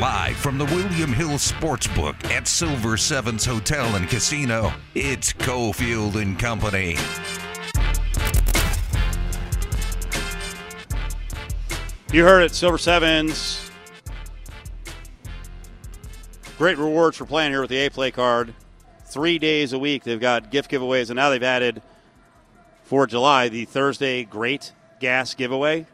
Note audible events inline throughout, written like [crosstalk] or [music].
Live from the William Hill Sportsbook at Silver Sevens Hotel and Casino, it's Cofield and Company. You heard it, Silver Sevens. Great rewards for playing here with the A Play card. Three days a week, they've got gift giveaways, and now they've added for July the Thursday Great Gas giveaway.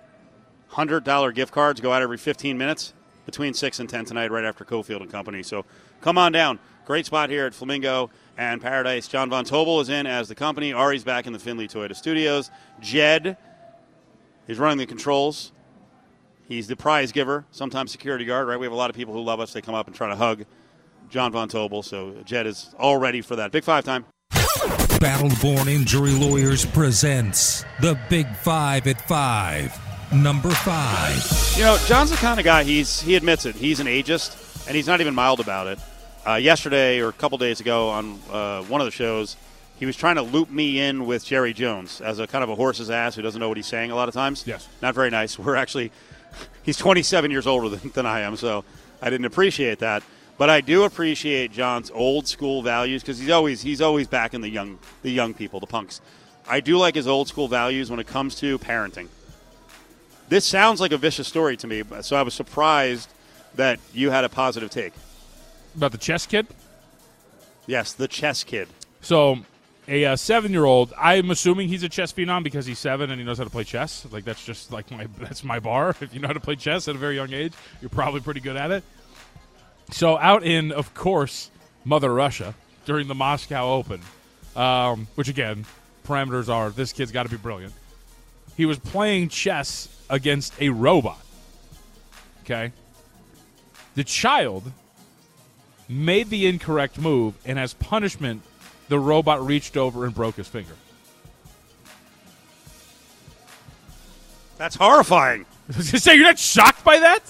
$100 gift cards go out every 15 minutes between 6 and 10 tonight, right after Cofield and Company. So come on down. Great spot here at Flamingo and Paradise. John Von Tobel is in as the company. Ari's back in the Findlay Toyota studios. Jed is running the controls. He's the prize giver, sometimes security guard, right? We have a lot of people who love us. They come up and try to hug John Von Tobel. So Jed is all ready for that. Big five time. Battleborn Injury Lawyers presents the Big Five at Five. Number five. You know, John's the kind of guy. He's he admits it. He's an ageist, and he's not even mild about it. Uh, yesterday or a couple days ago on uh, one of the shows, he was trying to loop me in with Jerry Jones as a kind of a horse's ass who doesn't know what he's saying a lot of times. Yes. Not very nice. [laughs] We're actually, he's 27 years older than, than I am, so I didn't appreciate that. But I do appreciate John's old school values because he's always he's always backing the young the young people, the punks. I do like his old school values when it comes to parenting. This sounds like a vicious story to me, so I was surprised that you had a positive take. About the chess kid? Yes, the chess kid. So, a uh, seven-year-old. I'm assuming he's a chess phenom because he's seven and he knows how to play chess. Like that's just like my [laughs] that's my bar. If you know how to play chess at a very young age, you're probably pretty good at it. So, out in, of course, Mother Russia during the Moscow Open, um, which again, parameters are this kid's got to be brilliant. He was playing chess against a robot. Okay. The child made the incorrect move, and as punishment, the robot reached over and broke his finger. That's horrifying. [laughs] Say you're not shocked by that?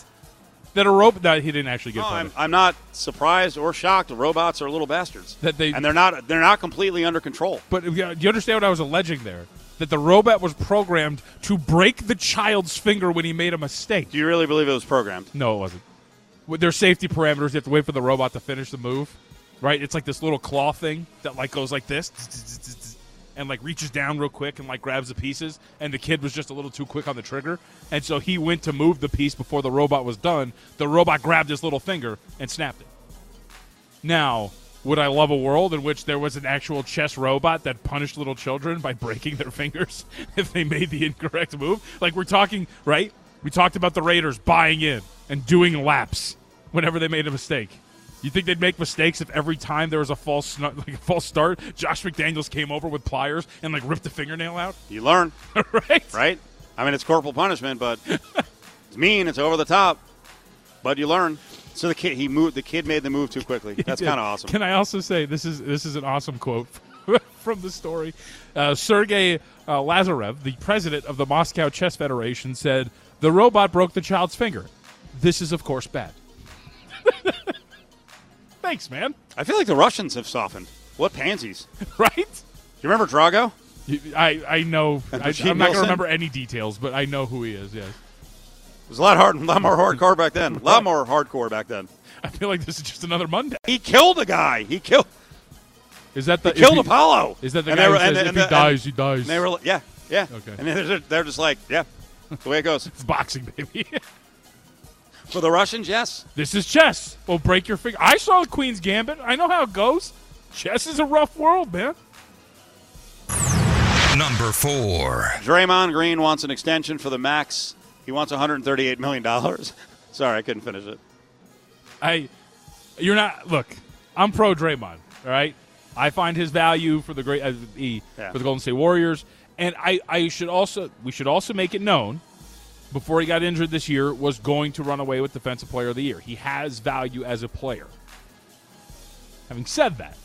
That a robot? No, he didn't actually get No, I'm. I'm not surprised or shocked. Robots are little bastards, That they, and they're not they're not completely under control. but do you understand what I was alleging there? That the robot was programmed to break the child's finger when he made a mistake. Do you really believe it was programmed? No, it wasn't. With their safety parameters, you have to wait for the robot to finish the move, right? It's like this little claw thing that like goes like this, and like reaches down real quick and like grabs the pieces. And the kid was just a little too quick on the trigger, and so he went to move the piece before the robot was done. The robot grabbed his little finger and snapped it. Now, would I love a world in which there was an actual chess robot that punished little children by breaking their fingers [laughs] if they made the incorrect move? Like we're talking, right? We talked about the Raiders buying in and doing laps whenever they made a mistake. You think they'd make mistakes if every time there was a false [laughs] like a false start, Josh McDaniels came over with pliers and like ripped a fingernail out? You learn, [laughs] right? right? I mean, it's corporal punishment, but it's mean. It's over the top, but you learn. So the kid he moved. The kid made the move too quickly. [laughs] That's kind of awesome. Can I also say this is this is an awesome quote [laughs] from the story? Uh, Sergei uh, Lazarev, the president of the Moscow Chess Federation, said the robot broke the child's finger. This is, of course, bad. [laughs] Thanks, man. I feel like the Russians have softened. What pansies? Do Right? you remember Drago? I I know. I, I'm not going to remember any details, but I know who he is. Yes. It was a lot hard, a lot more hardcore back then. A lot more hardcore back then. I feel like this is just another Monday. He killed a guy. He killed. Is that the He killed he- Apollo. Is that the And guy they who were- says and- if and he the- dies, he dies? And they were, yeah, yeah. Okay. And they're, they're just like, yeah, the way it goes. it's boxing, baby. [laughs] For the Russians, yes. This is chess. Well, break your finger. I saw the Queen's Gambit. I know how it goes. Chess is a rough world, man. Number four. Draymond Green wants an extension for the max. He wants 138 million dollars. [laughs] Sorry, I couldn't finish it. I, you're not. Look, I'm pro Draymond. All right, I find his value for the great uh, the, Yeah. for the Golden State Warriors, and I, I should also we should also make it known before he got injured this year was going to run away with Defensive Player of the Year. He has value as a player. Having said that,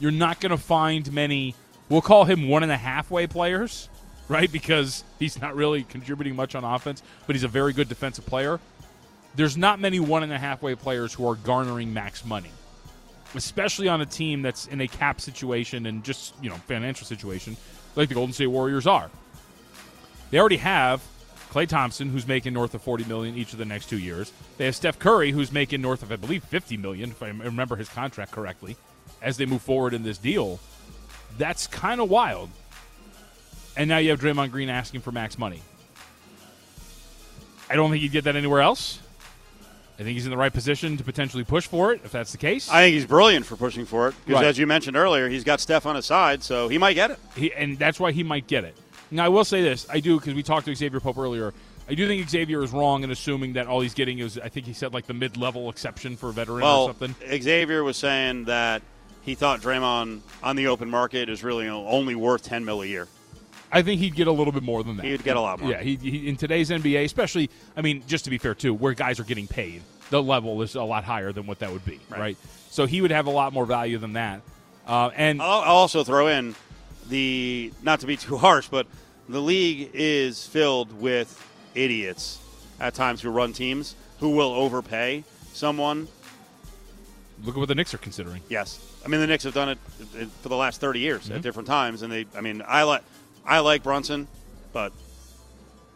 you're not going to find many. We'll call him one and a halfway players, right? Because he's not really contributing much on offense, but he's a very good defensive player. There's not many one and a half way players who are garnering max money, especially on a team that's in a cap situation and just you know financial situation like the Golden State Warriors are. They already have Klay Thompson, who's making north of 40 million each of the next two years. They have Steph Curry, who's making north of, I believe, 50 million, if I remember his contract correctly, as they move forward in this deal. That's kind of wild. And now you have Draymond Green asking for max money. I don't think you'd get that anywhere else. I think he's in the right position to potentially push for it if that's the case. I think he's brilliant for pushing for it because, Right. as you mentioned earlier, he's got Steph on his side, so he might get it. he, and that's why he might get it. Now, I will say this: I do because we talked to Xavier Pope earlier. I do think Xavier is wrong in assuming that all he's getting is, I think he said like the mid-level exception for a veteran or something. Xavier was saying that he thought Draymond on the open market is really only worth ten mil a year. I think he'd get a little bit more than that. He'd get a lot more. Yeah, he, he, in today's NBA, especially, I mean, just to be fair too, where guys are getting paid, the level is a lot higher than what that would be, right? Right. So he would have a lot more value than that. Uh, and I'll, I'll also throw in the not to be too harsh, but the league is filled with idiots at times who run teams who will overpay someone. look at what the Knicks are considering. Yes, I mean the Knicks have done it for the last thirty years Mm-hmm. at different times, and they. I mean, I like I like Brunson, but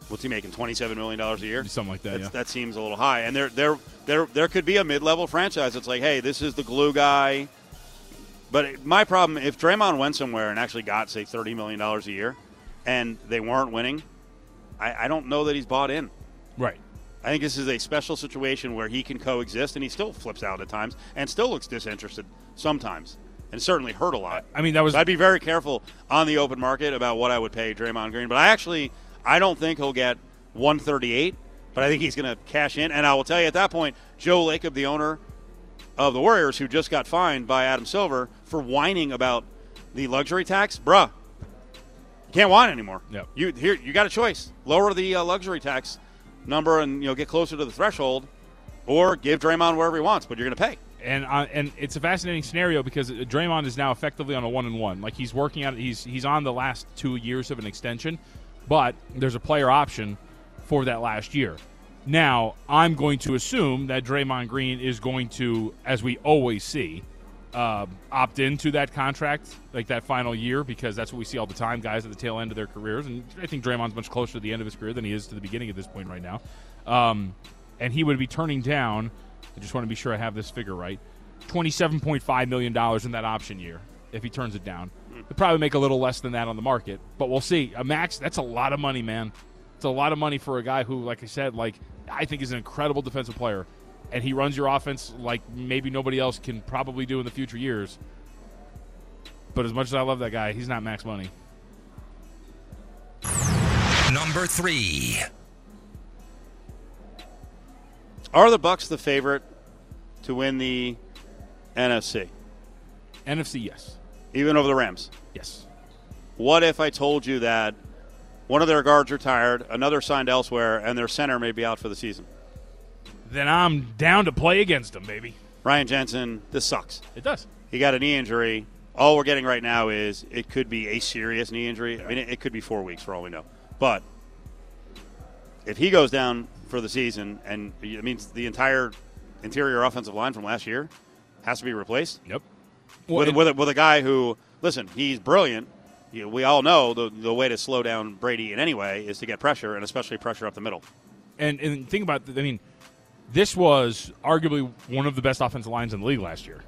what's he making? Twenty seven million dollars a year. Something like that, yeah. That seems a little high. And there, there, there, there could be a mid-level franchise that's like, hey, this is the glue guy. But my problem, if Draymond went somewhere and actually got, say, thirty million dollars a year, and they weren't winning, I, I don't know that he's bought in. Right. I think this is a special situation where he can coexist, and he still flips out at times, and still looks disinterested sometimes, and certainly hurt a lot. I mean, that was So I'd be very careful on the open market about what I would pay Draymond Green. But I actually, I don't think he'll get 138, but I think he's going to cash in. And I will tell you at that point, Joe Lacob, the owner of the Warriors, who just got fined by Adam Silver for whining about the luxury tax, bruh, you can't whine anymore. Yep. You here, you got a choice: lower the uh, luxury tax number and you know get closer to the threshold, or give Draymond wherever he wants, but you're going to pay. And uh, and it's a fascinating scenario because Draymond is now effectively on a one and one. Like he's working out. He's he's on the last two years of an extension, but there's a player option for that last year. Now I'm going to assume that Draymond Green is going to, as we always see, uh, opt into that contract, like that final year, because that's what we see all the time. Guys at the tail end of their careers, and I think Draymond's much closer to the end of his career than he is to the beginning at this point right now. Um, and he would be turning down. I just want to be sure I have this figure right. Twenty-seven point five million dollars in that option year if he turns it down. He'll probably make a little less than that on the market, but we'll see. A max, that's a lot of money, man. It's a lot of money for a guy who, like I said, like I think is an incredible defensive player, and he runs your offense like maybe nobody else can probably do in the future years. But as much as I love that guy, he's not max money. Number three. Are the Bucs the favorite to win the NFC, NFC, yes, even over the Rams? yes. What if I told you that one of their guards retired, another signed elsewhere, and their center may be out for the season? Then I'm down to play against them, baby. Ryan Jensen, this sucks. It does. He got a knee injury. All we're getting right now is it could be a serious knee injury. I mean, it, it could be four weeks for all we know. But if he goes down for the season, and it means the entire interior offensive line from last year has to be replaced Yep. with, and- with, a, with a guy who, listen, he's brilliant. You we all know the, the way to slow down Brady in any way is to get pressure, and especially pressure up the middle. And and think about, I mean, this was arguably one of the best offensive lines in the league last year.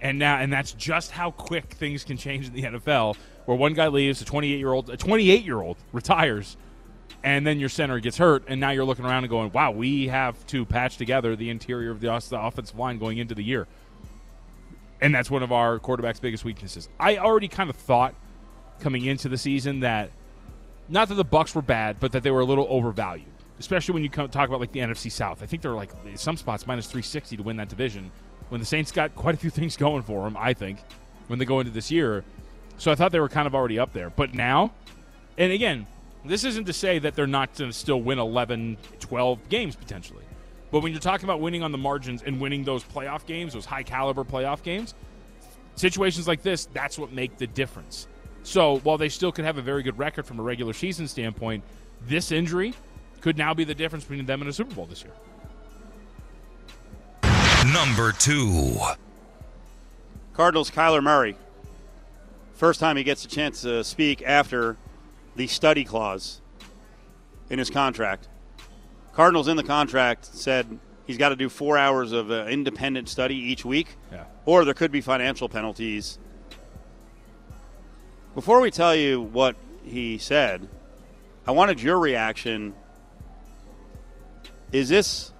And now, and that's just how quick things can change in the NFL. Where one guy leaves, a 28 year old, a 28 year old retires, and then your center gets hurt, and now you're looking around and going, "Wow, we have to patch together the interior of the, the offensive line going into the year." And that's one of our quarterback's biggest weaknesses. I already kind of thought coming into the season that not that the Bucs were bad, but that they were a little overvalued. Especially when you come, talk about like the NFC South. I think they're like some spots minus 360 to win that division. When the Saints got quite a few [laughs] things going for them, I think, when they go into this year. So I thought they were kind of already up there. But now, and again, this isn't to say that they're not going to still win 11, 12 games potentially. But when you're talking about winning on the margins and winning those playoff games, those high caliber playoff games, situations like this, that's what make the difference. So while they still could have a very good record from a regular season standpoint, this injury could now be the difference between them and a Super Bowl this year. Number two. Cardinals Kyler Murray. First time he gets a chance to speak after the study clause in his contract. Cardinals in the contract said he's got to do four hours of uh, independent study each week, Yeah. or there could be financial penalties. Before we tell you what he said, I wanted your reaction. Is this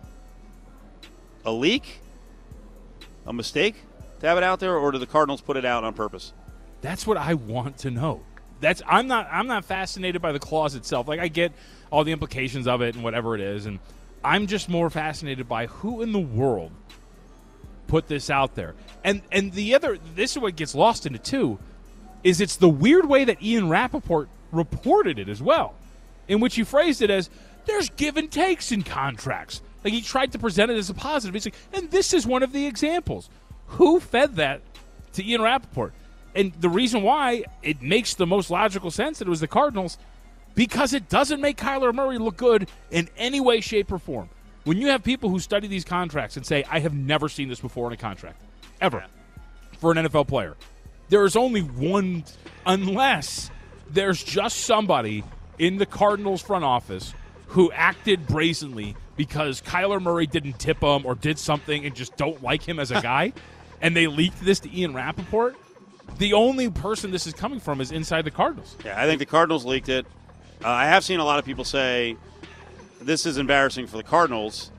a leak, a mistake to have it out there, or do the Cardinals put it out on purpose? That's what I want to know. That's I'm not I'm not fascinated by the clause itself. Like I get all the implications of it and whatever it is, and I'm just more fascinated by who in the world put this out there. And and the other this is what gets lost in it too, is it's the weird way that Ian Rapoport reported it as well, in which he phrased it as there's give and takes in contracts. Like he tried to present it as a positive. He's like, and this is one of the examples. Who fed that to Ian Rapoport? And the reason why it makes the most logical sense that it was the Cardinals, because it doesn't make Kyler Murray look good in any way, shape, or form. When you have people who study these contracts and say, I have never seen this before in a contract, ever, for an NFL player, there is only one, unless there's just somebody in the Cardinals front office who acted brazenly because Kyler Murray didn't tip him or did something and just don't like him as a [laughs] guy, and they leaked this to Ian Rapoport. The only person this is coming from is inside the Cardinals. Yeah, I think the Cardinals leaked it. Uh, I have seen a lot of people say this is embarrassing for the Cardinals,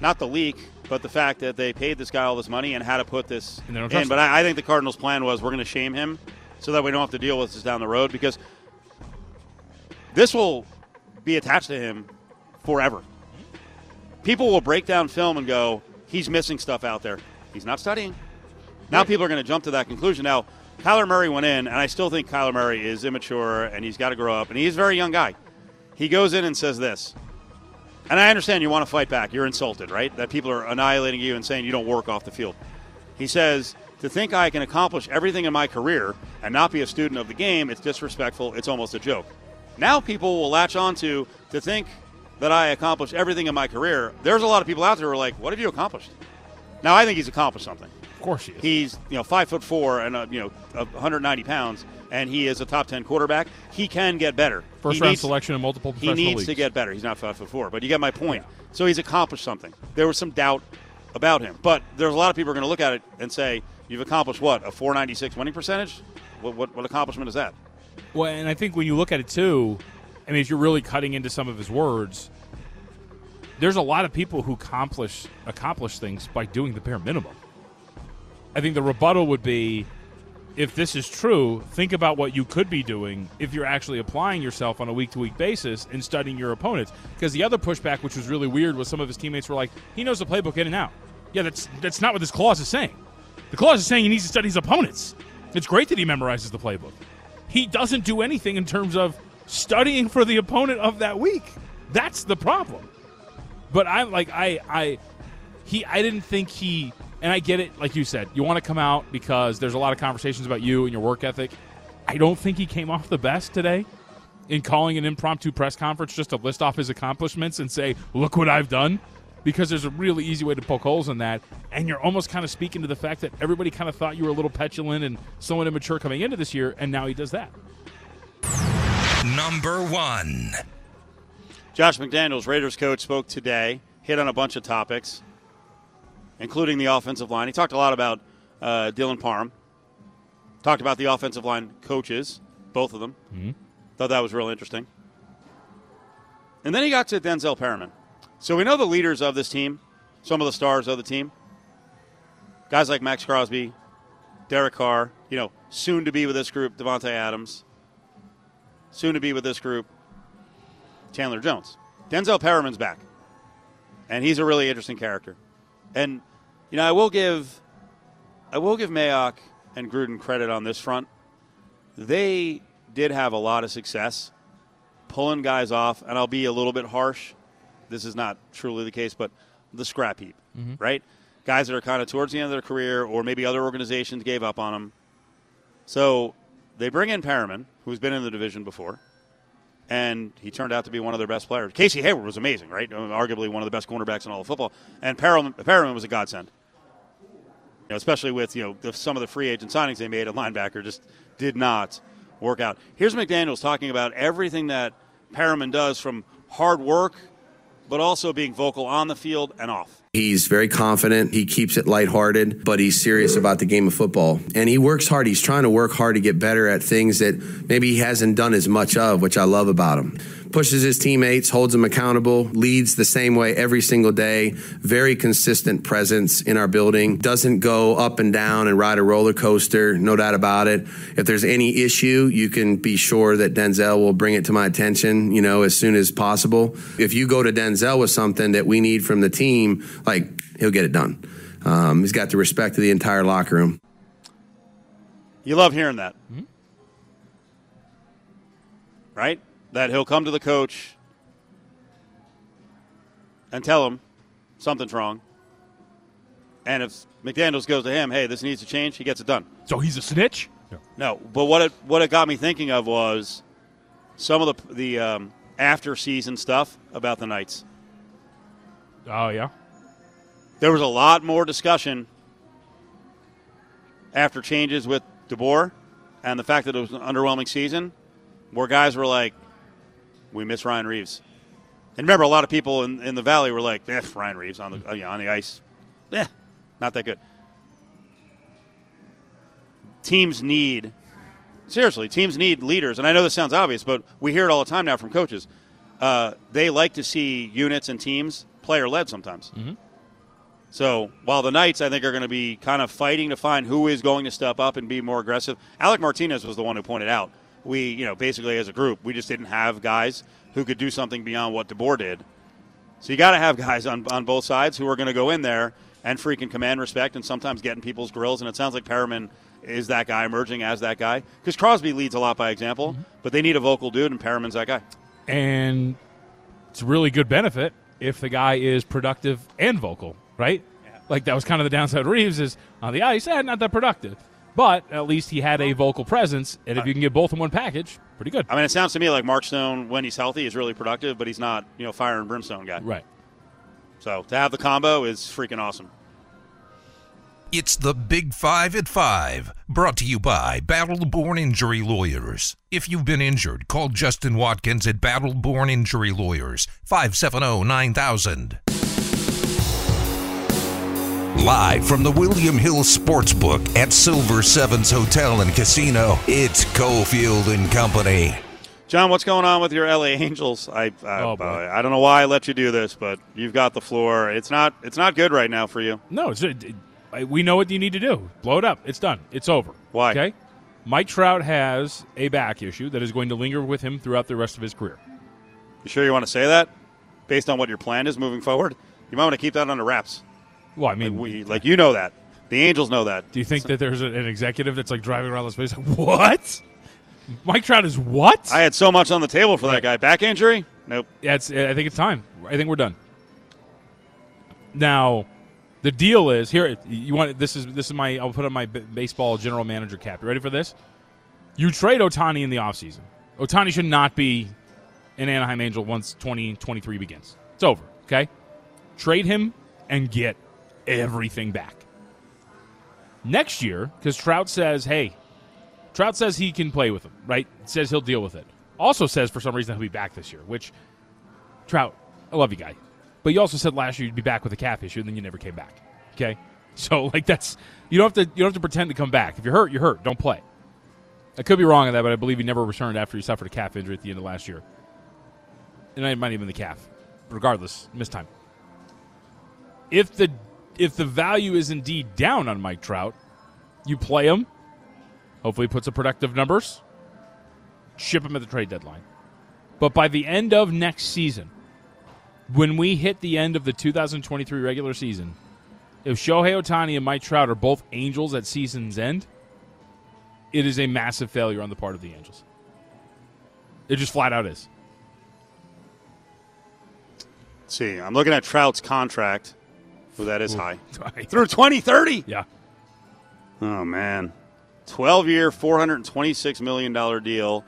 not the leak, but the fact that they paid this guy all this money and had to put this And they don't in. But him. I, I think the Cardinals' plan was we're going to shame him so that we don't have to deal with this down the road because this will be attached to him forever. People will break down film and go, he's missing stuff out there. He's not studying. Now people are going to jump to that conclusion. Now, Kyler Murray went in, and I still think Kyler Murray is immature and he's got to grow up, and he's a very young guy. He goes in and says this, and I understand you want to fight back. You're insulted, right? That people are annihilating you and saying you don't work off the field. He says, to think I can accomplish everything in my career and not be a student of the game, it's disrespectful. It's almost a joke. Now people will latch on to to think that I accomplished everything in my career. There's a lot of people out there who are like, what have you accomplished? Now I think he's accomplished something. Of course he is. He's you know five foot four and uh, you know uh, 190 pounds, and he is a top 10 quarterback. He can get better. First he round needs, selection in multiple He needs leagues. to get better. He's not five foot four, but you get my point. So he's accomplished something. There was some doubt about him, but there's a lot of people are going to look at it and say, "You've accomplished what? A 496 winning percentage? What, what, what accomplishment is that?" Well, and I think when you look at it too, I mean, if you're really cutting into some of his words, there's a lot of people who accomplish accomplish things by doing the bare minimum. I think the rebuttal would be, if this is true, think about what you could be doing if you're actually applying yourself on a week to week basis and studying your opponents. Because the other pushback, which was really weird, was some of his teammates were like, he knows the playbook in and out. Yeah, that's that's not what this clause is saying. The clause is saying he needs to study his opponents. It's great that he memorizes the playbook. He doesn't do anything in terms of studying for the opponent of that week. That's the problem. But I'm like I I he I didn't think he and I get it like you said. You want to come out because there's a lot of conversations about you and your work ethic. I don't think he came off the best today in calling an impromptu press conference just to list off his accomplishments and say, "Look what I've done." Because there's a really easy way to poke holes in that, and you're almost kind of speaking to the fact that everybody kind of thought you were a little petulant and somewhat immature coming into this year, and now he does that. Number one. Josh McDaniels, Raiders coach, spoke today, hit on a bunch of topics, including the offensive line. He talked a lot about uh, Dylan Parham, talked about the offensive line coaches, both of them. Thought that was real interesting. And then he got to Denzel Perryman. So we know the leaders of this team, some of the stars of the team. Guys like Maxx Crosby, Derek Carr, you know, soon to be with this group, Davante Adams. Soon to be with this group, Chandler Jones. Denzel Perryman's back. And he's a really interesting character. And you know, I will give I will give Mayock and Gruden credit on this front. They did have a lot of success pulling guys off, and I'll be a little bit harsh. This is not truly the case, but the scrap heap, mm-hmm. right? Guys that are kind of towards the end of their career, or maybe other organizations gave up on them. So they bring in Perryman, who's been in the division before, and he turned out to be one of their best players. Casey Hayward was amazing, right? Uh, Arguably one of the best cornerbacks in all of football. And Perryman, was a godsend. You know, especially with you know the, some of the free agent signings they made at linebacker just did not work out. Here's McDaniel's talking about everything that Perryman does from hard work, but also being vocal on the field and off. He's very confident. He keeps it lighthearted, but he's serious about the game of football. And he works hard. He's trying to work hard to get better at things that maybe he hasn't done as much of, which I love about him. Pushes his teammates, holds them accountable, leads the same way every single day. Very consistent presence in our building. Doesn't go up and down and ride a roller coaster, no doubt about it. If there's any issue, you can be sure that Denzel will bring it to my attention, you know, as soon as possible. If you go to Denzel with something that we need from the team, like he'll get it done. Um, he's got the respect of the entire locker room. You love hearing that. Right? That he'll come to the coach and tell him something's wrong. And if McDaniels goes to him, hey, this needs to change, he gets it done. So he's a snitch. No, but what it what it got me thinking of was some of the the um, after season stuff about the Knights. Oh yeah. There was a lot more discussion after changes with DeBoer and the fact that it was an underwhelming season, where guys were like, "We miss Ryan Reaves." And remember, a lot of people in, in the valley were like, "Eh, Ryan Reaves on the yeah, on the ice, eh, not that good." Teams need seriously, teams need leaders, and I know this sounds obvious, but we hear it all the time now from coaches. Uh, they like to see units and teams player led sometimes. So while the Knights, I think, are going to be kind of fighting to find who is going to step up and be more aggressive. Alec Martinez was the one who pointed out we, you know, basically as a group, we just didn't have guys who could do something beyond what DeBoer did. So you got to have [laughs] guys on, on both sides who are going to go in there and freaking command respect and sometimes get in people's grills. And it sounds like Perryman is that guy emerging as that guy because Crosby leads a lot by example, but they need a vocal dude, and Perryman's that guy. and it's a really good benefit if the guy is productive and vocal, right? Like that was kind of the downside. of Reaves is on the ice, eh, not that productive, but at least he had a vocal presence, and if you can get both in one package, pretty good. I mean, it sounds to me like Mark Stone, when he's healthy, is really productive, but he's not, you know, fire and brimstone guy. Right. So to have the combo is freaking awesome. It's the Big Five at Five, brought to you by Battle Born Injury Lawyers. If you've been injured, call Justin Watkins at Battle Born Injury Lawyers, oh, 570 9000. Live from the William Hill Sportsbook at Silver Sevens Hotel and Casino, it's Cofield and Company. John, what's going on with your LA Angels? I I, Oh, boy. Uh, I don't know why I let you do this, but you've got the floor. It's not it's not good right now for you. No, it's, it, it- we know what you need to do. Blow it up. It's done. It's over. Why? Okay. Mike Trout has a back issue that is going to linger with him throughout the rest of his career. You sure you want to say that, based on what your plan is moving forward? You might want to keep that under wraps. Well, I Like, mean, we, like you know that. The Angels know that. do you think that there's an executive that's like driving around the space? [laughs] What? Mike Trout is what? I had so much on the table for that guy. Back injury? Nope. Yeah, it's, I think it's time. I think we're done. Now, the deal is here. You want this is this is my. I'll put on my baseball general manager cap. You ready for this? You trade Ohtani in the offseason. Ohtani should not be an Anaheim Angel once 2023 begins. It's over. Okay, trade him and get everything back next year because Trout says, "Hey, Trout says he can play with him, right? Says he'll deal with it. Also says for some reason he'll be back this year, which Trout, I love you, guy. But you also said last year you'd be back with a calf issue, and then you never came back. Okay, [laughs] so like that's you don't have to you don't have to pretend to come back. If you're hurt, you're hurt. Don't play. I could be wrong on that, but I believe he never returned after he suffered a calf injury at the end of last year. And it might even the calf. Regardless, missed time. If the if the value is indeed down on Mike Trout, you play him. Hopefully, puts up productive numbers. Ship him at the trade deadline. But by the end of next season, when we hit the end of the 2023 regular season, if Shohei Ohtani and Mike Trout are both Angels at season's end, it is a massive failure on the part of the Angels. It just flat out is. Let's see, I'm looking at Trout's contract. Oh, that is [laughs] high. Through 2030. Yeah. Oh man, 12 year, 426 million dollar deal.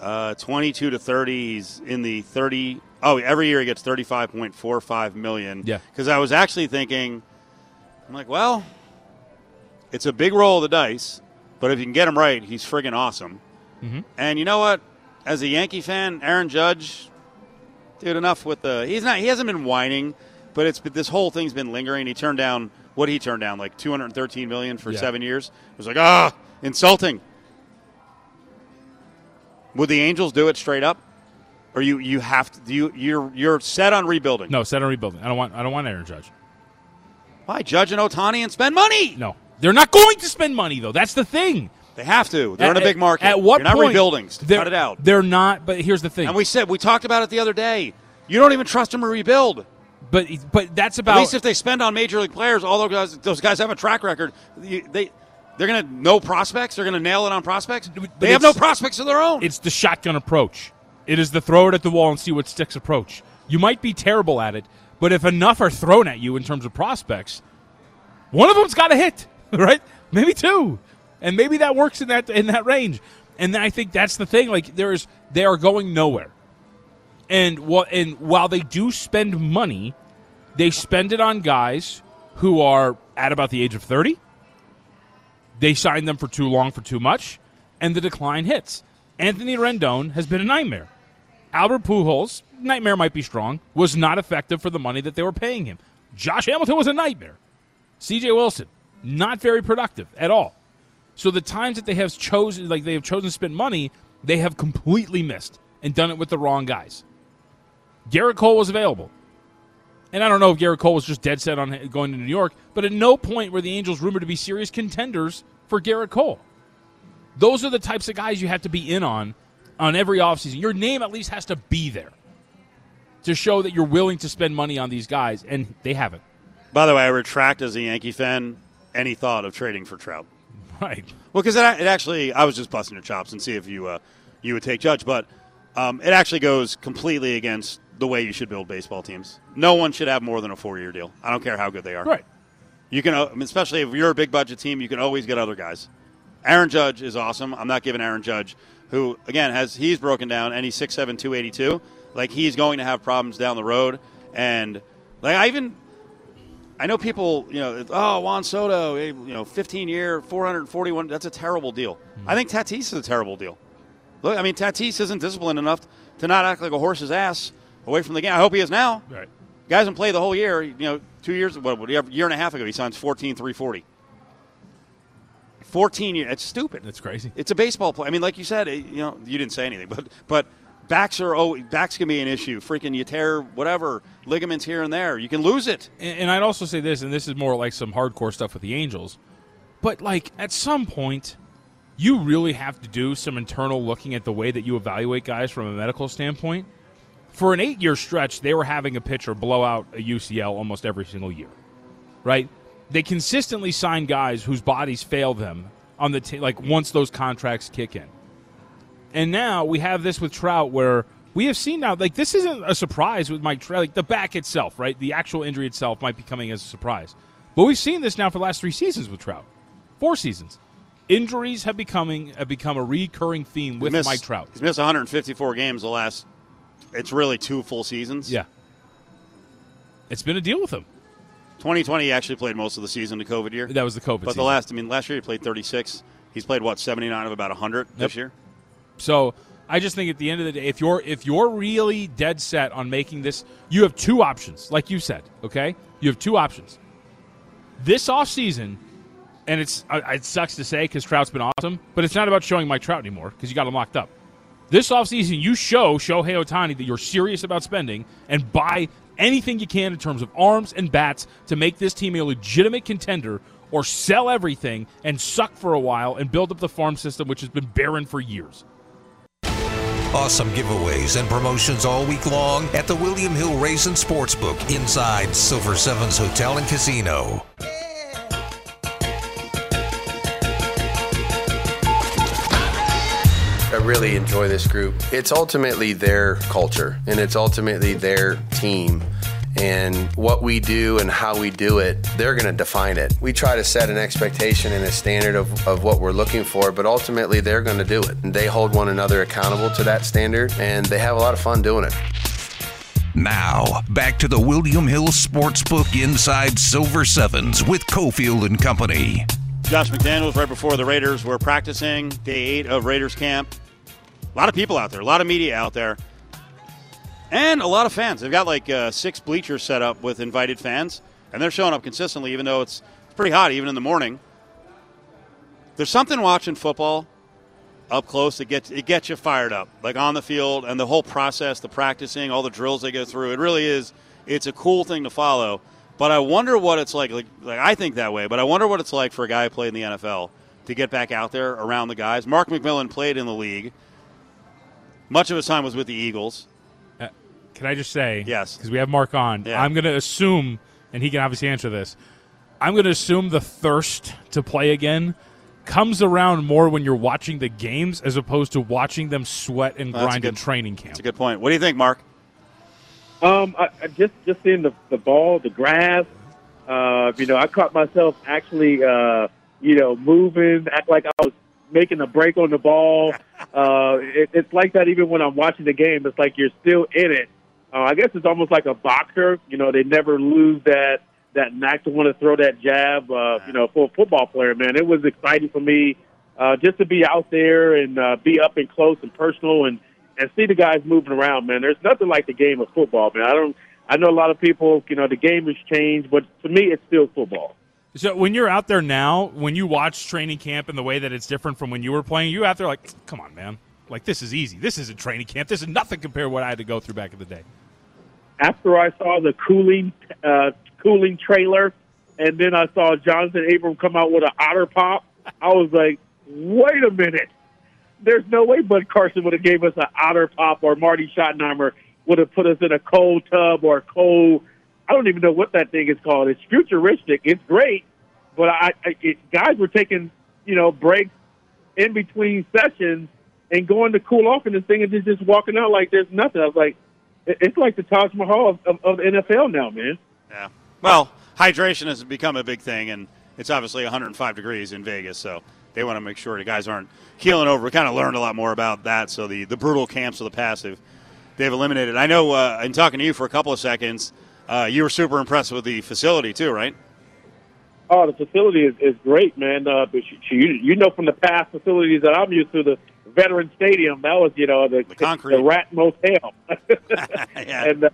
Uh, 22 to 30. He's in the 30. Oh, every year he gets 35.45 million. Yeah. Because I was actually thinking, I'm like, well, it's a big roll of the dice, but if you can get him right, he's friggin' awesome. Mhm. And you know what? As a Yankee fan, Aaron Judge, dude, enough with the. He's not. He hasn't been whining, but it's but this whole thing's been lingering. He turned down what he turned down like 213 million for Yeah. seven years. It was like ah, insulting. Would the Angels do it straight up, or you you have to? You you're you're set on rebuilding. No, set on rebuilding. I don't want. I don't want Aaron Judge. Why Judge and Ohtani and spend money? No, they're not going to spend money though. That's the thing. They have to. They're in a big market. At what You're not point? rebuilding. They're- Cut it out. They're not. But here's the thing. And we said we talked about it the other day. You don't even trust them to rebuild. But but that's about. At least if they spend on major league players, all those guys, those guys have a track record. They they're gonna know prospects. They're gonna nail it on prospects. But They have no prospects of their own. it's the shotgun approach. It is the throw it at the wall and see what sticks approach. You might be terrible at it, but if enough are thrown at you in terms of prospects, one of them's got to hit, [laughs] right? Maybe two, and maybe that works in that in that range. And I think that's the thing. Like there's they are going nowhere, and what and while they do spend money, they spend it on guys who are at about the age of thirty. They sign them for too long for too much, and the decline hits. Anthony Rendon has been a nightmare. Albert Pujols, nightmare might be strong, was not effective for the money that they were paying him. Josh Hamilton was a nightmare. C.J. Wilson, not very productive at all. So the times that they have chosen, like they have chosen to spend money, they have completely missed and done it with the wrong guys. Gerrit Cole was available. And I don't know if Gerrit Cole was just dead set on going to New York, but at no point were the Angels rumored to be serious contenders for Gerrit Cole. Those are the types of guys you have to be in on on every offseason. Your name at least has to be there to show that you're willing to spend money on these guys, and they haven't. By the way, I retract as a Yankee fan any thought of trading for Trout. [laughs] Right. Well, because it, it actually, I was just busting your chops and see if you uh, you would take Judge, but um, it actually goes completely against the way you should build baseball teams. No one should have more than a four year deal. I don't care how good they are. Right. You can, uh, especially if you're a big budget team, you can always get other guys. Aaron Judge is awesome. I'm not giving Aaron Judge, who again has he's broken down and he's 6'7", 282. Like he's going to have problems down the road, and like I even I know people, you know, oh Juan Soto, you know, 15 year, 441. That's a terrible deal. I think Tatis is a terrible deal. Look, I mean, Tatis isn't disciplined enough to not act like a horse's ass away from the game. I hope he is now. Right. Guy hasn't played the whole year. You know, two years, what, what, a year and a half ago, he signs 14 340. 14 years. It's stupid. That's crazy. It's a baseball play. I mean, like you said, it- you know, you didn't say anything, [laughs] but but backs are oh, backs can be an issue. Freaking you tear whatever ligaments here and there. You can lose it. And, and I'd also say this, and this is more like some hardcore stuff with the Angels, but like at some point, you really have to do some internal looking at the way that you evaluate guys from a medical standpoint. For an eight year stretch, they were having a pitcher blow out a UCL almost every single year, right? They consistently sign guys whose bodies fail them on the t- like once those contracts kick in. And now we have this with Trout where we have seen now, like, this isn't a surprise with Mike Trout. Like, the back itself, right? The actual injury itself might be coming as a surprise. But we've seen this now for the last three seasons with Trout. Four seasons. Injuries have becoming have become a recurring theme with missed- Mike Trout. He's missed 154 games the last. It's really two full seasons. Yeah. It's been a deal with him. 2020 he actually played most of the season the COVID year. That was the COVID but the last, I mean, last year he played 36. He's played what 79 of about 100 this year. So I just think at the end of the day, if you're if you're really dead set on making this, you have two options, like you said. Okay, you have two options. This offseason, and it's it sucks to say because Trout's been awesome, but it's not about showing Mike Trout anymore because you got him locked up. This offseason, you show Shohei Ohtani that you're serious about spending and buy anything you can in terms of arms and bats to make this team a legitimate contender or sell everything and suck for a while and build up the farm system, which has been barren for years. Awesome giveaways and promotions all week long at the William Hill Raisin Sportsbook inside Silver Sevens Hotel and Casino. Really enjoy this group. It's ultimately their culture and it's ultimately their team. And what we do and how we do it, they're going to define it. We try to set an expectation and a standard of, of what we're looking for, but ultimately they're going to do it. And they hold one another accountable to that standard, and they have a lot of fun doing it. Now, back to the William Hill Sportsbook inside Silver Sevens with Cofield and Company. Josh McDaniels, right before the Raiders were practicing, day eight of Raiders camp. A lot of people out there, a lot of media out there. and a lot of fans. They've got like uh, six bleachers set up with invited fans, and they're showing up consistently, even though it's, pretty hot, even in the morning. There's something watching football up close that gets it gets you fired up, like on the field, and the whole process, the practicing, all the drills they go through. It really is. It's a cool thing to follow. But I wonder what it's like. Like, like I think that way, but I wonder what it's like for a guy who played in the NFL to get back out there around the guys. Mark McMillian played in the league. Much of his time was with the Eagles. Uh, can I just say, Yes. because we have Mark on, Yeah. I'm going to assume, and he can obviously answer this, I'm going to assume the thirst to play again comes around more when you're watching the games as opposed to watching them sweat and That's a grind in training camp. That's a good point. What do you think, Mark? Um, I, I just just seeing the the ball, the grass. Uh, you know, I caught myself actually, uh, you know, moving, act like I was making a break on the ball. Uh, it, it's like that even when I'm watching the game. It's like you're still in it. Uh, I guess it's almost like a boxer. You know, they never lose that that knack to want to throw that jab. Uh, you know, for a football player, man, it was exciting for me uh, just to be out there and uh, be up and close and personal and and see the guys moving around, man. There's nothing like the game of football, man. I don't. I know a lot of people, you know, the game has changed, but to me, it's still football. So when you're out there now, when you watch training camp and the way that it's different from when you were playing, you out there like, come on, man. Like this is easy. This isn't training camp. This is nothing compared to what I had to go through back in the day. After I saw the cooling, uh, cooling trailer, and then I saw Johnathan Abram come out with an otter pop, I was like, wait a minute. There's no way Bud Carson would have gave us an otter pop or Marty Schottenheimer would have put us in a cold tub or a cold. I don't even know what that thing is called. It's futuristic. It's great, but I, I it, guys were taking you know breaks in between sessions and going to cool off in this thing and just just walking out like there's nothing. I was like, it- it's like the Taj Mahal of, of, of the NFL now, man. Yeah. Well, hydration has become a big thing, and it's obviously 105 degrees in Vegas, so they want to make sure the guys aren't keeling over. We kind of learned a lot more about that. So the, the brutal camps of the past, they've, they've eliminated. I know uh, in talking to you for a couple of seconds, uh, you were super impressed with the facility too, right? Oh, the facility is, is great, man. Uh, but you, you you know from the past facilities that I'm used to, the Veteran Stadium, that was you know the The concrete. the Rat Motel, [laughs] [laughs] yeah. and uh,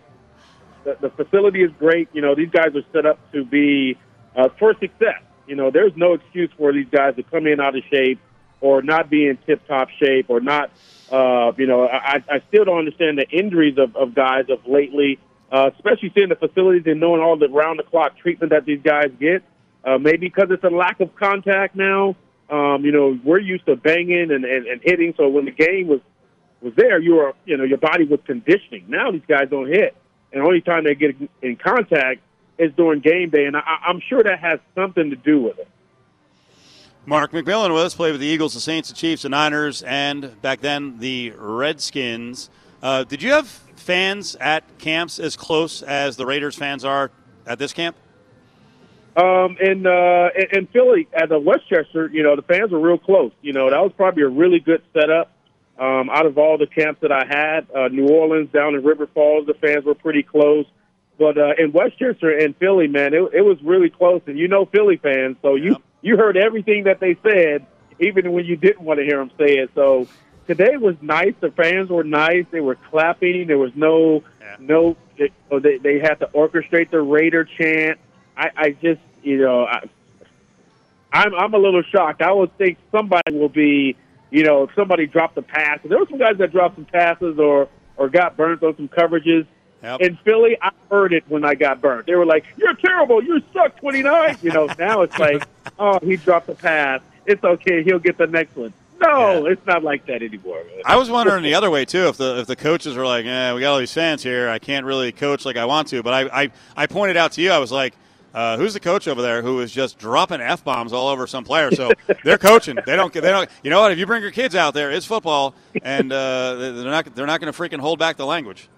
the, the facility is great. You know these guys are set up to be uh, for success. You know there's no excuse for these guys to come in out of shape or not be in tip top shape or not. Uh, you know I, I still don't understand the injuries of, of guys of lately, uh, especially seeing the facilities and knowing all the round the clock treatment that these guys get. Uh, maybe because it's a lack of contact now. Um, you know, we're used to banging and, and, and hitting, so when the game was was there, you were you know your body was conditioning. Now these guys don't hit, and the only time they get in contact is during game day, and I, I'm sure that has something to do with it. Mark McMillian with us, played with the Eagles, the Saints, the Chiefs, the Niners, and back then the Redskins. Uh, did you have fans at camps as close as the Raiders fans are at this camp? Um, in, uh, in, Philly, at the Westchester, you know, the fans were real close. You know, that was probably a really good setup. Um, out of all the camps that I had, uh, New Orleans down in River Falls, the fans were pretty close. But uh, in Westchester and Philly, man, it, it was really close. And you know Philly fans, so you Yep. you heard everything that they said, even when you didn't want to hear them say it. So today was nice. The fans were nice. They were clapping. There was no Yeah. no. Oh, they they had to orchestrate the Raider chant. I, I just you know I, I'm I'm a little shocked. I would think somebody will be you know if somebody dropped a pass. There were some guys that dropped some passes or or got burnt on some coverages. Yep. In Philly, I heard it when I got burnt. They were like, "You're terrible. You suck." Twenty nine. You know. Now it's like, [laughs] "Oh, he dropped a pass. It's okay. He'll get the next one." No, Yeah. it's not like that anymore. Man. I was wondering the other way too. If the if the coaches were like, eh, we got all these fans here, I can't really coach like I want to. But I I, I pointed out to you, I was like, uh, who's the coach over there who is just dropping f bombs all over some player? So [laughs] they're coaching. They don't. They don't. You know what? If you bring your kids out there, it's football, and uh, they're not they're not going to freaking hold back the language.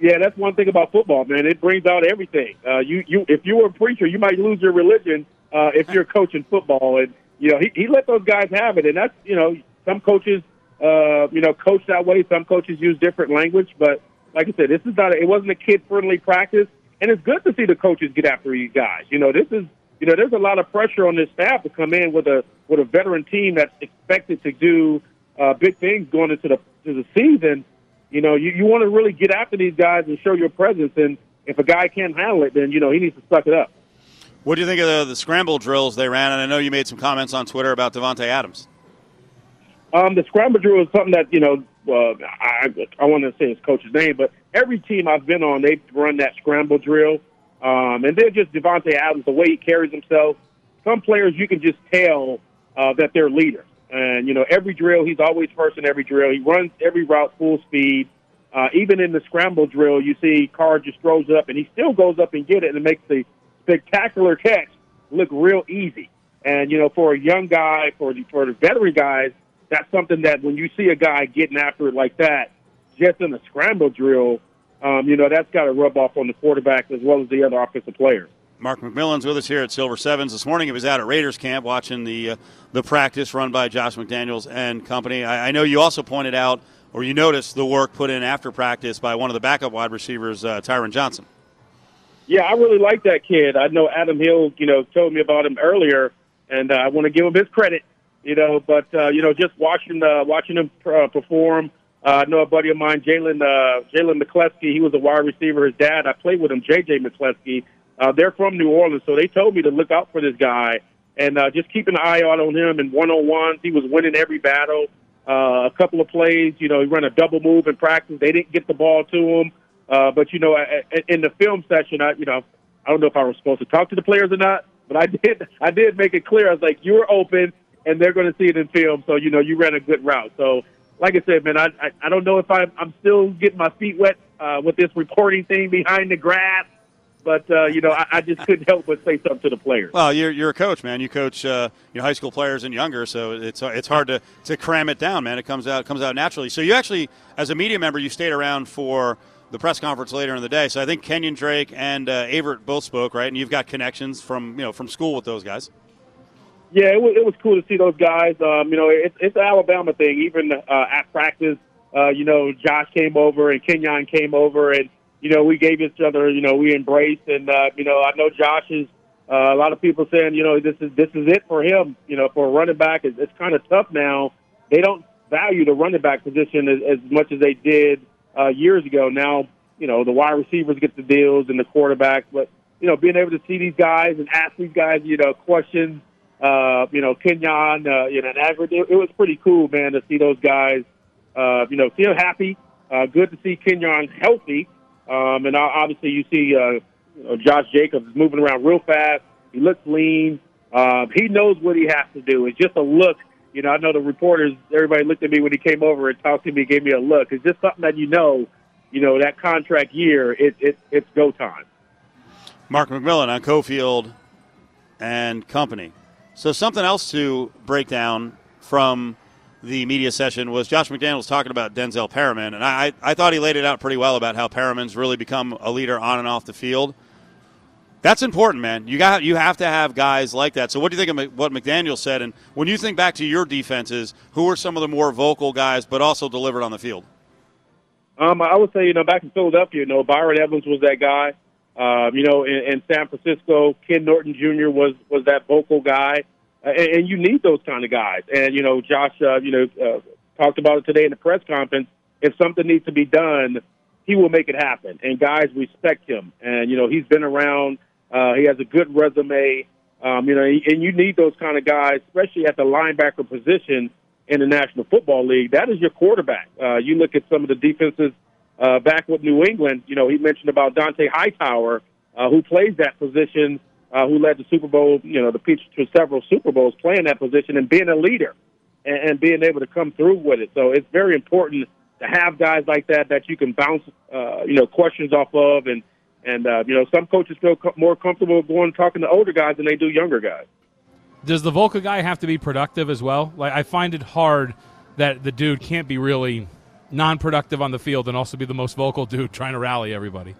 Yeah, that's one thing about football, man. It brings out everything. Uh, you, you, if you were a preacher, you might lose your religion uh, if [laughs] you're coaching football. And you know, he, he let those guys have it, and that's you know, some coaches, uh, you know, coach that way. Some coaches use different language, but like I said, this is not. A, it wasn't a kid-friendly practice, and it's good to see the coaches get after these guys. You know, this is. You know, there's a lot of pressure on this staff to come in with a with a veteran team that's expected to do uh, big things going into the to the season you know, you, you want to really get after these guys and show your presence. And if a guy can't handle it, then, you know, he needs to suck it up. What do you think of the, the scramble drills they ran? And I know you made some comments on Twitter about Davante Adams. Um, the scramble drill is something that, you know, uh, I, I want to say his coach's name, but every team I've been on, they've run that scramble drill. Um, and then just Davante Adams, the way he carries himself. Some players you can just tell uh, that they're leaders. And, you know, every drill, he's always first in every drill. He runs every route full speed. Uh, even in the scramble drill, you see Carr just throws up, and he still goes up and get it and makes the spectacular catch look real easy. And, you know, for a young guy, for the, for the veteran guys, that's something that when you see a guy getting after it like that, just in a scramble drill, um, you know, that's got to rub off on the quarterback as well as the other offensive players. Mark McMillian's with us here at Silver Sevens. This morning he was out at Raiders camp watching the uh, the practice run by Josh McDaniels and company. I, I, know you also pointed out or you noticed the work put in after practice by one of the backup wide receivers, uh, Tyron Johnson. Yeah, I really like that kid. I know Adam Hill, you know, told me about him earlier, and uh, I want to give him his credit, you know. But uh, you know, just watching uh, watching him uh, perform. Uh, I know a buddy of mine, Jalen uh, Jalen McCleskey. He was a wide receiver. His dad, I played with him, JJ McCleskey. Uh, they're from New Orleans, so they told me to look out for this guy and uh, just keep an eye out on him in one on ones. He was winning every battle. Uh, a couple of plays, you know, he ran a double move in practice. They didn't get the ball to him, uh, but you know, in the film session, I, you know, I don't know if I was supposed to talk to the players or not, but I [laughs] did. I did make it clear. I was like, you're open, and they're going to see it in film. So you know, you ran a good route. So, like I said, man, I I, I don't know if I'm I'm still getting my feet wet uh, with this reporting thing behind the grass but uh, you know, I, I, just couldn't help but say something to the players. Well, you're, you're a coach, man. You coach uh, you know high school players and younger, so it's it's hard to, to cram it down, man. It comes out comes out naturally. So you actually, as a media member, you stayed around for the press conference later in the day. So I think Kenyon Drake and uh, Averett both spoke, right? And you've got connections from you know from school with those guys. Yeah, it was, it was cool to see those guys. Um, you know, it's it's an Alabama thing. Even uh, at practice, uh, you know, Josh came over and Kenyon came over and you know, we gave each other, you know, we embraced, and uh, you know, I know Josh is. Uh, a lot of people saying, you know, this is this is it for him. You know, for a running back, it's, it's kind of tough now. They don't value the running back position as, as much as they did uh, years ago. Now, you know, the wide receivers get the deals and the quarterbacks, but you know, being able to see these guys and ask these guys, you know, questions, uh, you know, Kenyon, uh, you know, and Averett, it, it was pretty cool, man, to see those guys, uh, you know, feel happy. Uh, good to see Kenyon healthy. Um, and obviously, you see uh, you know, Josh Jacobs moving around real fast. He looks lean. Uh, he knows what he has to do. It's just a look. You know, I know the reporters, everybody looked at me when he came over and talked to me, gave me a look. It's just something that you know, you know, that contract year, it, it, it's go time. Mark McMillian on Cofield and company. So something else to break down from the media session was Josh McDaniels talking about Denzel Perryman, and I, I thought he laid it out pretty well about how Perryman's really become a leader on and off the field. That's important, man. You got you have to have guys like that. So, what do you think of what McDaniel said? And when you think back to your defenses, who are some of the more vocal guys, but also delivered on the field? Um, I would say, you know, back in Philadelphia, you know, Byron Evans was that guy. Um, you know, in, in San Francisco, Ken Norton Jr. was was that vocal guy and, and you need those kind of guys. And you know, Josh, uh, you know, uh, talked about it today in the press conference. If something needs to be done, he will make it happen. And guys respect him. And you know, he's been around. Uh, he has a good resume. Um, you know, and you need those kind of guys, especially at the linebacker position in the National Football League. That is your quarterback. Uh, you look at some of the defenses uh, back with New England. You know, he mentioned about Dont'a Hightower, uh, who plays that position uh, who led the Super Bowl, you know, the pitch to several Super Bowls, playing that position and being a leader and, and being able to come through with it. So it's very important to have guys like that that you can bounce, uh, you know, questions off of, and and uh, you know, some coaches feel co- more comfortable going talking to older guys than they do younger guys. Does the vocal guy have to be productive as well? Like I find it hard that the dude can't be really non-productive on the field and also be the most vocal dude trying to rally everybody.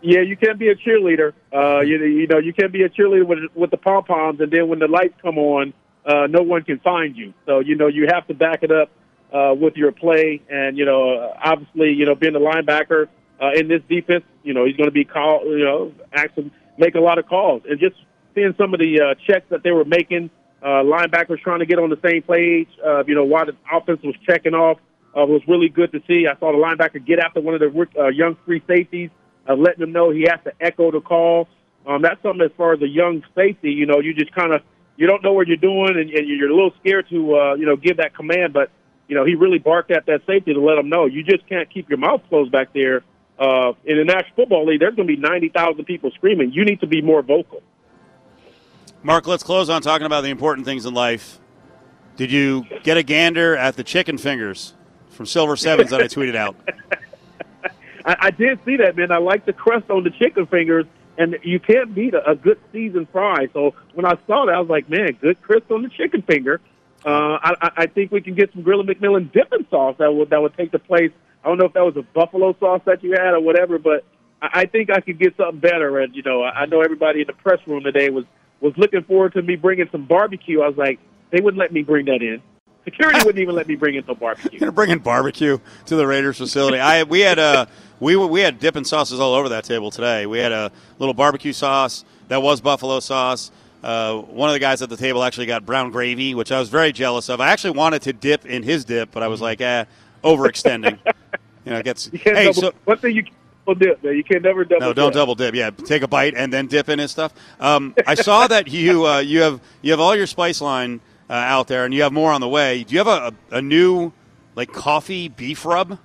Yeah, you can't be a cheerleader. Uh, you, you know, you can't be a cheerleader with with the pom poms, and then when the lights come on, uh, no one can find you. So you know, you have to back it up uh, with your play, and you know, obviously, you know, being a linebacker uh, in this defense, you know, he's going to be called, you know, actually make a lot of calls, and just seeing some of the uh, checks that they were making, uh, linebackers trying to get on the same page, uh, you know, while the offense was checking off uh, was really good to see. I saw the linebacker get after one of the uh, young free safeties, uh, letting him know he has to echo the call. Um, that's something as far as a young safety, you know, you just kind of you don't know what you're doing, and, and you're a little scared to uh, you know give that command. But you know, he really barked at that safety to let him know you just can't keep your mouth closed back there. Uh, in the National Football League, there's going to be 90,000 people screaming. You need to be more vocal. Mark, let's close on talking about the important things in life. Did you get a gander at the chicken fingers from Silver Sevens that I tweeted out? [laughs] I, I did see that, man. I like the crust on the chicken fingers, and you can't beat a, a good seasoned fry. So when I saw that, I was like, man, good crust on the chicken finger. Uh, I, I think we can get some Grilla McMillian dipping sauce that would that would take the place. I don't know if that was a buffalo sauce that you had or whatever, but I, I think I could get something better. And you know, I, I know everybody in the press room today was was looking forward to me bringing some barbecue. I was like, they wouldn't let me bring that in. Security wouldn't even let me bring in some barbecue. [laughs] You're bringing barbecue to the Raiders facility. I we had uh we we had dipping sauces all over that table today. We had a little barbecue sauce that was buffalo sauce. Uh, one of the guys at the table actually got brown gravy, which I was very jealous of. I actually wanted to dip in his dip, but I was like, eh, overextending. you know, it gets. You hey, double, so one thing you can't double dip, man. You can never double. Dip. No, don't double dip. Yeah, take a bite and then dip in his stuff. Um, I saw that you uh, you have you have all your spice line uh, out there, and you have more on the way. Do you have a, a, a new like coffee beef rub?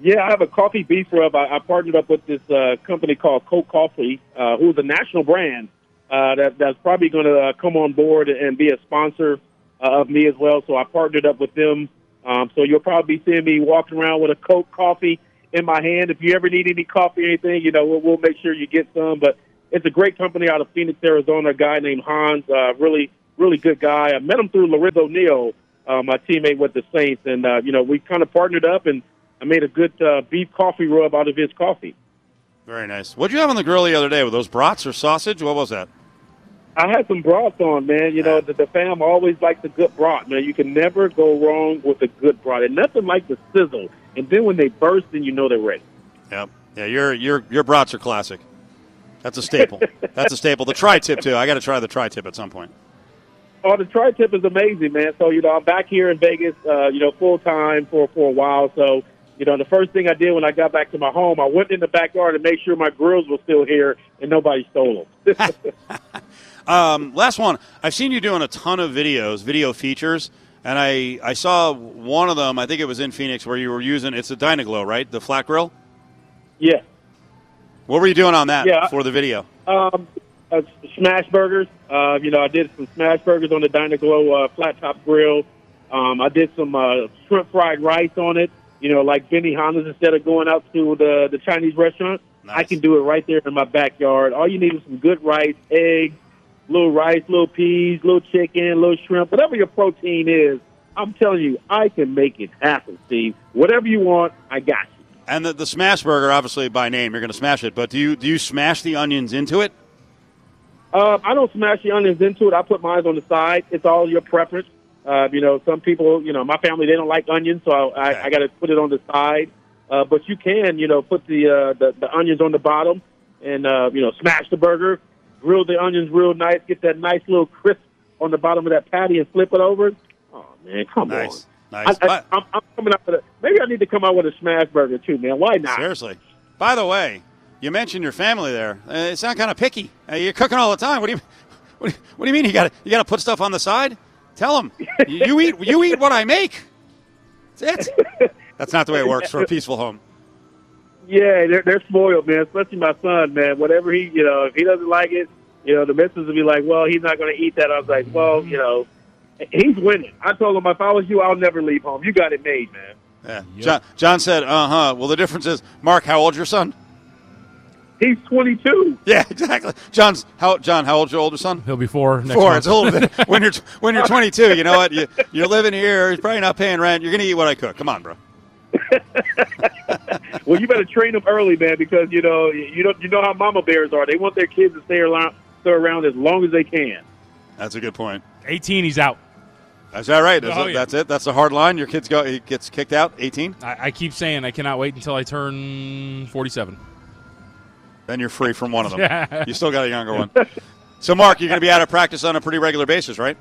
Yeah, I have a coffee beef rub. I, I partnered up with this uh, company called Coke Coffee, uh, who's a national brand uh, that, that's probably going to uh, come on board and be a sponsor uh, of me as well. So I partnered up with them. Um, so you'll probably be seeing me walking around with a Coke coffee in my hand. If you ever need any coffee or anything, you know, we'll, we'll make sure you get some. But it's a great company out of Phoenix, Arizona. A guy named Hans, uh, really, really good guy. I met him through Lorenzo Neal, uh, my teammate with the Saints, and uh, you know, we kind of partnered up, and I made a good uh, beef coffee rub out of his coffee. Very nice. What'd you have on the grill the other day? Were those brats or sausage? What was that? I had some broth on, man. You know, the, the fam always likes a good broth, man. You can never go wrong with a good broth. And nothing like the sizzle. And then when they burst, then you know they're ready. Yep. Yeah, your your your brats are classic. That's a staple. That's a staple. The tri-tip too. I got to try the tri-tip at some point. Oh, the tri-tip is amazing, man. So, you know, I'm back here in Vegas, uh, you know, full time for, for a while. So, you know, the first thing I did when I got back to my home, I went in the backyard and made sure my grills were still here and nobody stole them. [laughs] [laughs] Um, last one. I've seen you doing a ton of videos, video features, and I I saw one of them. I think it was in Phoenix where you were using it's a Dyna-Glo, right? The flat grill. yeah. What were you doing on that Yeah. for the video? Um, uh, smash burgers. Uh, you know, I did some smash burgers on the Dyna-Glo uh, flat top grill. Um, I did some uh, shrimp fried rice on it. You know, like Benihana's instead of going out to the the Chinese restaurant, I can do it right there in my backyard. All you need is some good rice, eggs, little rice, little peas, little chicken, little shrimp, whatever your protein is. I'm telling you, I can make it happen, Steve. Whatever you want, I got you. And the, the smash burger, obviously by name, you're going to smash it. But do you do you smash the onions into it? Uh, I don't smash the onions into it. I put mine on the side. It's all your preference. Uh, you know, some people, you know, my family they don't like onions, so I, Okay. I, I got to put it on the side. Uh, but you can, you know, put the, uh, the the onions on the bottom, and uh, you know, smash the burger, grill the onions real nice, get that nice little crisp on the bottom of that patty, and flip it over. Oh man, come Nice, on! nice. I, I'm coming out with a, maybe I need to come out with a smash burger too, man. Why not? Seriously. By the way, you mentioned your family there. Uh, it sounds kind of picky. Uh, you're cooking all the time. What do you [laughs] what, do you- what do you mean? You got to you got to put stuff on the side? Tell them you, eat you eat what I make. That's it. That's not the way it works for a peaceful home. Yeah, they're they're spoiled, man. Especially my son, man. Whatever he, you know, if he doesn't like it, you know, the missus will be like, "Well, he's not going to eat that." I was like, "Well, you know, he's winning." I told him, "If I was you, I'll never leave home. You got it made, man." Yeah. John, John said, "Uh huh." Well, the difference is, Mark, how old's your son? He's 22. Yeah, exactly. John's how John, how old's your older son? He'll be four next Four. month. It's a little bit when you're when you're [laughs] 22. You know what? You, you're living here. He's probably not paying rent. You're gonna eat what I cook. Come on, bro. [laughs] Well, you better train them early, man, because you know you don't you know how mama bears are. They want their kids to stay around stay around as long as they can. That's a good point. 18, he's out. Is that right? That's, Oh, it? yeah. That's it. That's the hard line. Your kids go. He gets kicked out. 18. I, I keep saying I cannot wait until I turn 47. Then you're free from one of them. [laughs] you still got a younger one. So, Mark, you're going to be out of practice on a pretty regular basis, right?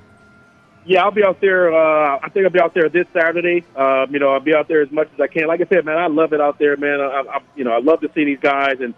Yeah, I'll be out there. Uh, I think I'll be out there this Saturday. Um, you know, I'll be out there as much as I can. Like I said, man, I love it out there, man. I, I, you know, I love to see these guys, and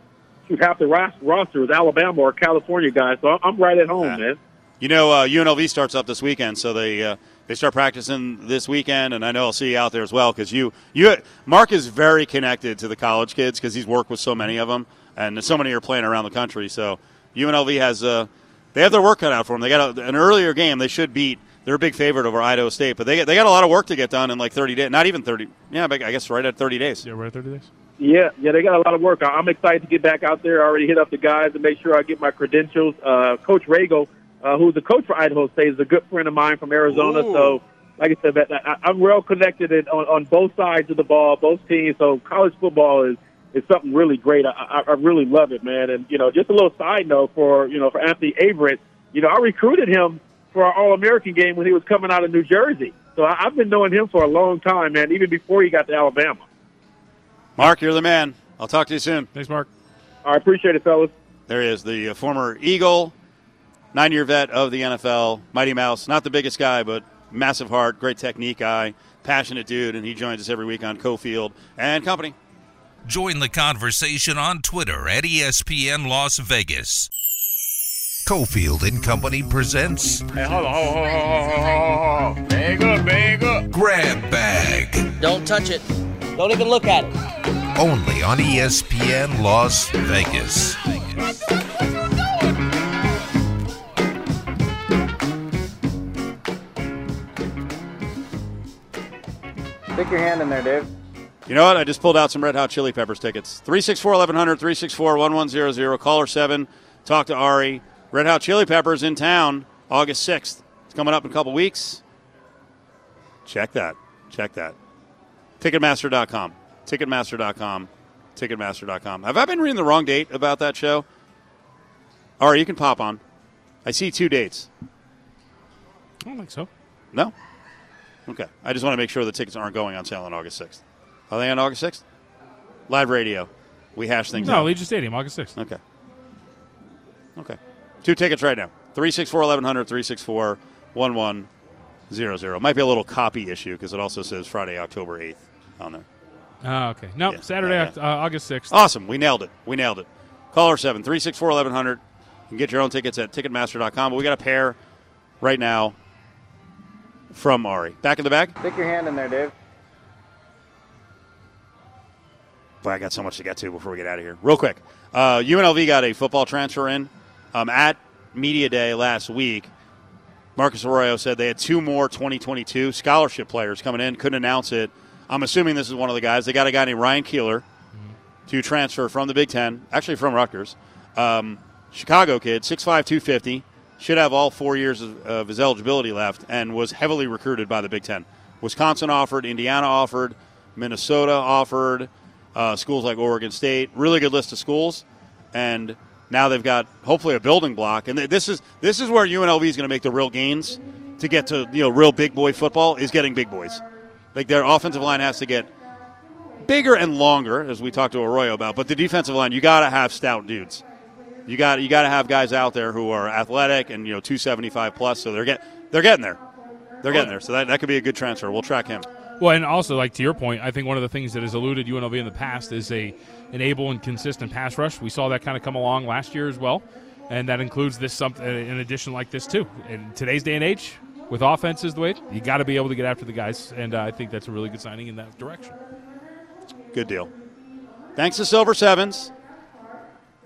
shoot, half the roster is Alabama or California guys, so I'm right at home, Yeah. man. You know, uh, UNLV starts up this weekend, so they uh, they start practicing this weekend, and I know I'll see you out there as well because you you Mark is very connected to the college kids because he's worked with so many of them, and so many are playing around the country. So UNLV has uh, they have their work cut out for them. They got a, an earlier game they should beat. They're a big favorite over Idaho State, but they they got a lot of work to get done in like 30 days. Not even 30. Yeah, but I guess right at 30 days. Yeah, right at 30 days. Yeah, yeah, they got a lot of work. I- I'm excited to get back out there. I already hit up the guys to make sure I get my credentials. Uh, coach Ragle, uh, who's the coach for Idaho State, is a good friend of mine from Arizona. Ooh. So, like I said, that- I, I'm well connected in, on, on both sides of the ball, both teams. So, college football is is something really great. I, I, I really love it, man. And you know, just a little side note for you know for Anthony Averett, you know, I recruited him for our All American game when he was coming out of New Jersey. So I, I've been knowing him for a long time, man. Even before he got to Alabama. Mark, you're the man. I'll talk to you soon. Thanks, Mark. I appreciate it, fellas. There he is, the uh, former Eagle, nine year vet of the NFL, Mighty Mouse. Not the biggest guy, but massive heart, great technique guy, passionate dude, and he joins us every week on Cofield and Company. Join the conversation on Twitter at ESPN Las Vegas. Cofield and Company presents Hey, hold on, hold on, hold on, hold on, hold on. Bag up, bag up. Grab Bag, Don't touch it. Don't even look at it. only on ESPN Las Vegas. Stick your hand in there, Dave. You know what? I just pulled out some Red Hot Chili Peppers tickets. 364 1100, 364 1100, caller 7. Talk to Ari. Red Hot Chili Peppers in town August 6th. It's coming up in a couple weeks. Check that. Check that. Ticketmaster.com. Ticketmaster.com. Ticketmaster.com. Have I been reading the wrong date about that show? Ari, you can pop on. I see two dates. I don't think so. No? Okay. I just want to make sure the tickets aren't going on sale on August 6th. Are they on August 6th? Live radio. We hash things No, out. Allegiant Stadium, August 6th. Okay. Okay. Two tickets right now 364 1100, 364 1100. Might be a little copy issue because it also says Friday, October 8th on there. Oh, okay. No, Yeah. Saturday, Yeah, uh, August 6th. Awesome. We nailed it. We nailed it. Caller 7 364 1100. You can get your own tickets at Ticketmaster.com. But we got a pair right now from Ari. Back in the bag? Stick your hand in there, Dave. Boy, I got so much to get to before we get out of here. Real quick, uh, UNLV got a football transfer in um, at media day last week. Marcus Arroyo said they had two more 2022 scholarship players coming in. Couldn't announce it. I'm assuming this is one of the guys. They got a guy named Ryan Keeler to transfer from the Big Ten, actually from Rutgers. Um, Chicago kid, 6'5", 250. Should have all four years of, of his eligibility left and was heavily recruited by the Big Ten. Wisconsin offered, Indiana offered, Minnesota offered, uh, schools like Oregon State. Really good list of schools, and now they've got hopefully a building block. And this is this is where UNLV is going to make the real gains to get to you know real big boy football is getting big boys. Like their offensive line has to get bigger and longer, as we talked to Arroyo about. But the defensive line, you got to have stout dudes. You got you got to have guys out there who are athletic and you know 275 plus. So they're get they're getting there. They're getting there. So that, that could be a good transfer. We'll track him. Well, and also, like to your point, I think one of the things that has eluded UNLV in the past is a an able and consistent pass rush. We saw that kind of come along last year as well, and that includes this something in addition like this too. In today's day and age, with offenses the way you got to be able to get after the guys, and uh, I think that's a really good signing in that direction. Good deal. Thanks to Silver Sevens.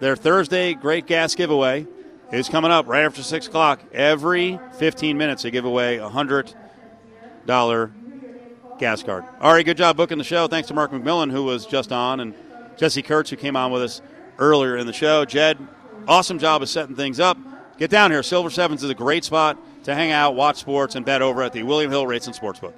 Their Thursday Great Gas giveaway is coming up right after 6 o'clock. Every 15 minutes, they give away a $100 gas card. All right, good job booking the show. Thanks to Mark McMillian, who was just on, and Jesse Kurtz, who came on with us earlier in the show. Jed, awesome job of setting things up. Get down here. Silver Sevens is a great spot to hang out, watch sports, and bet over at the William Hill Race and Sportsbook.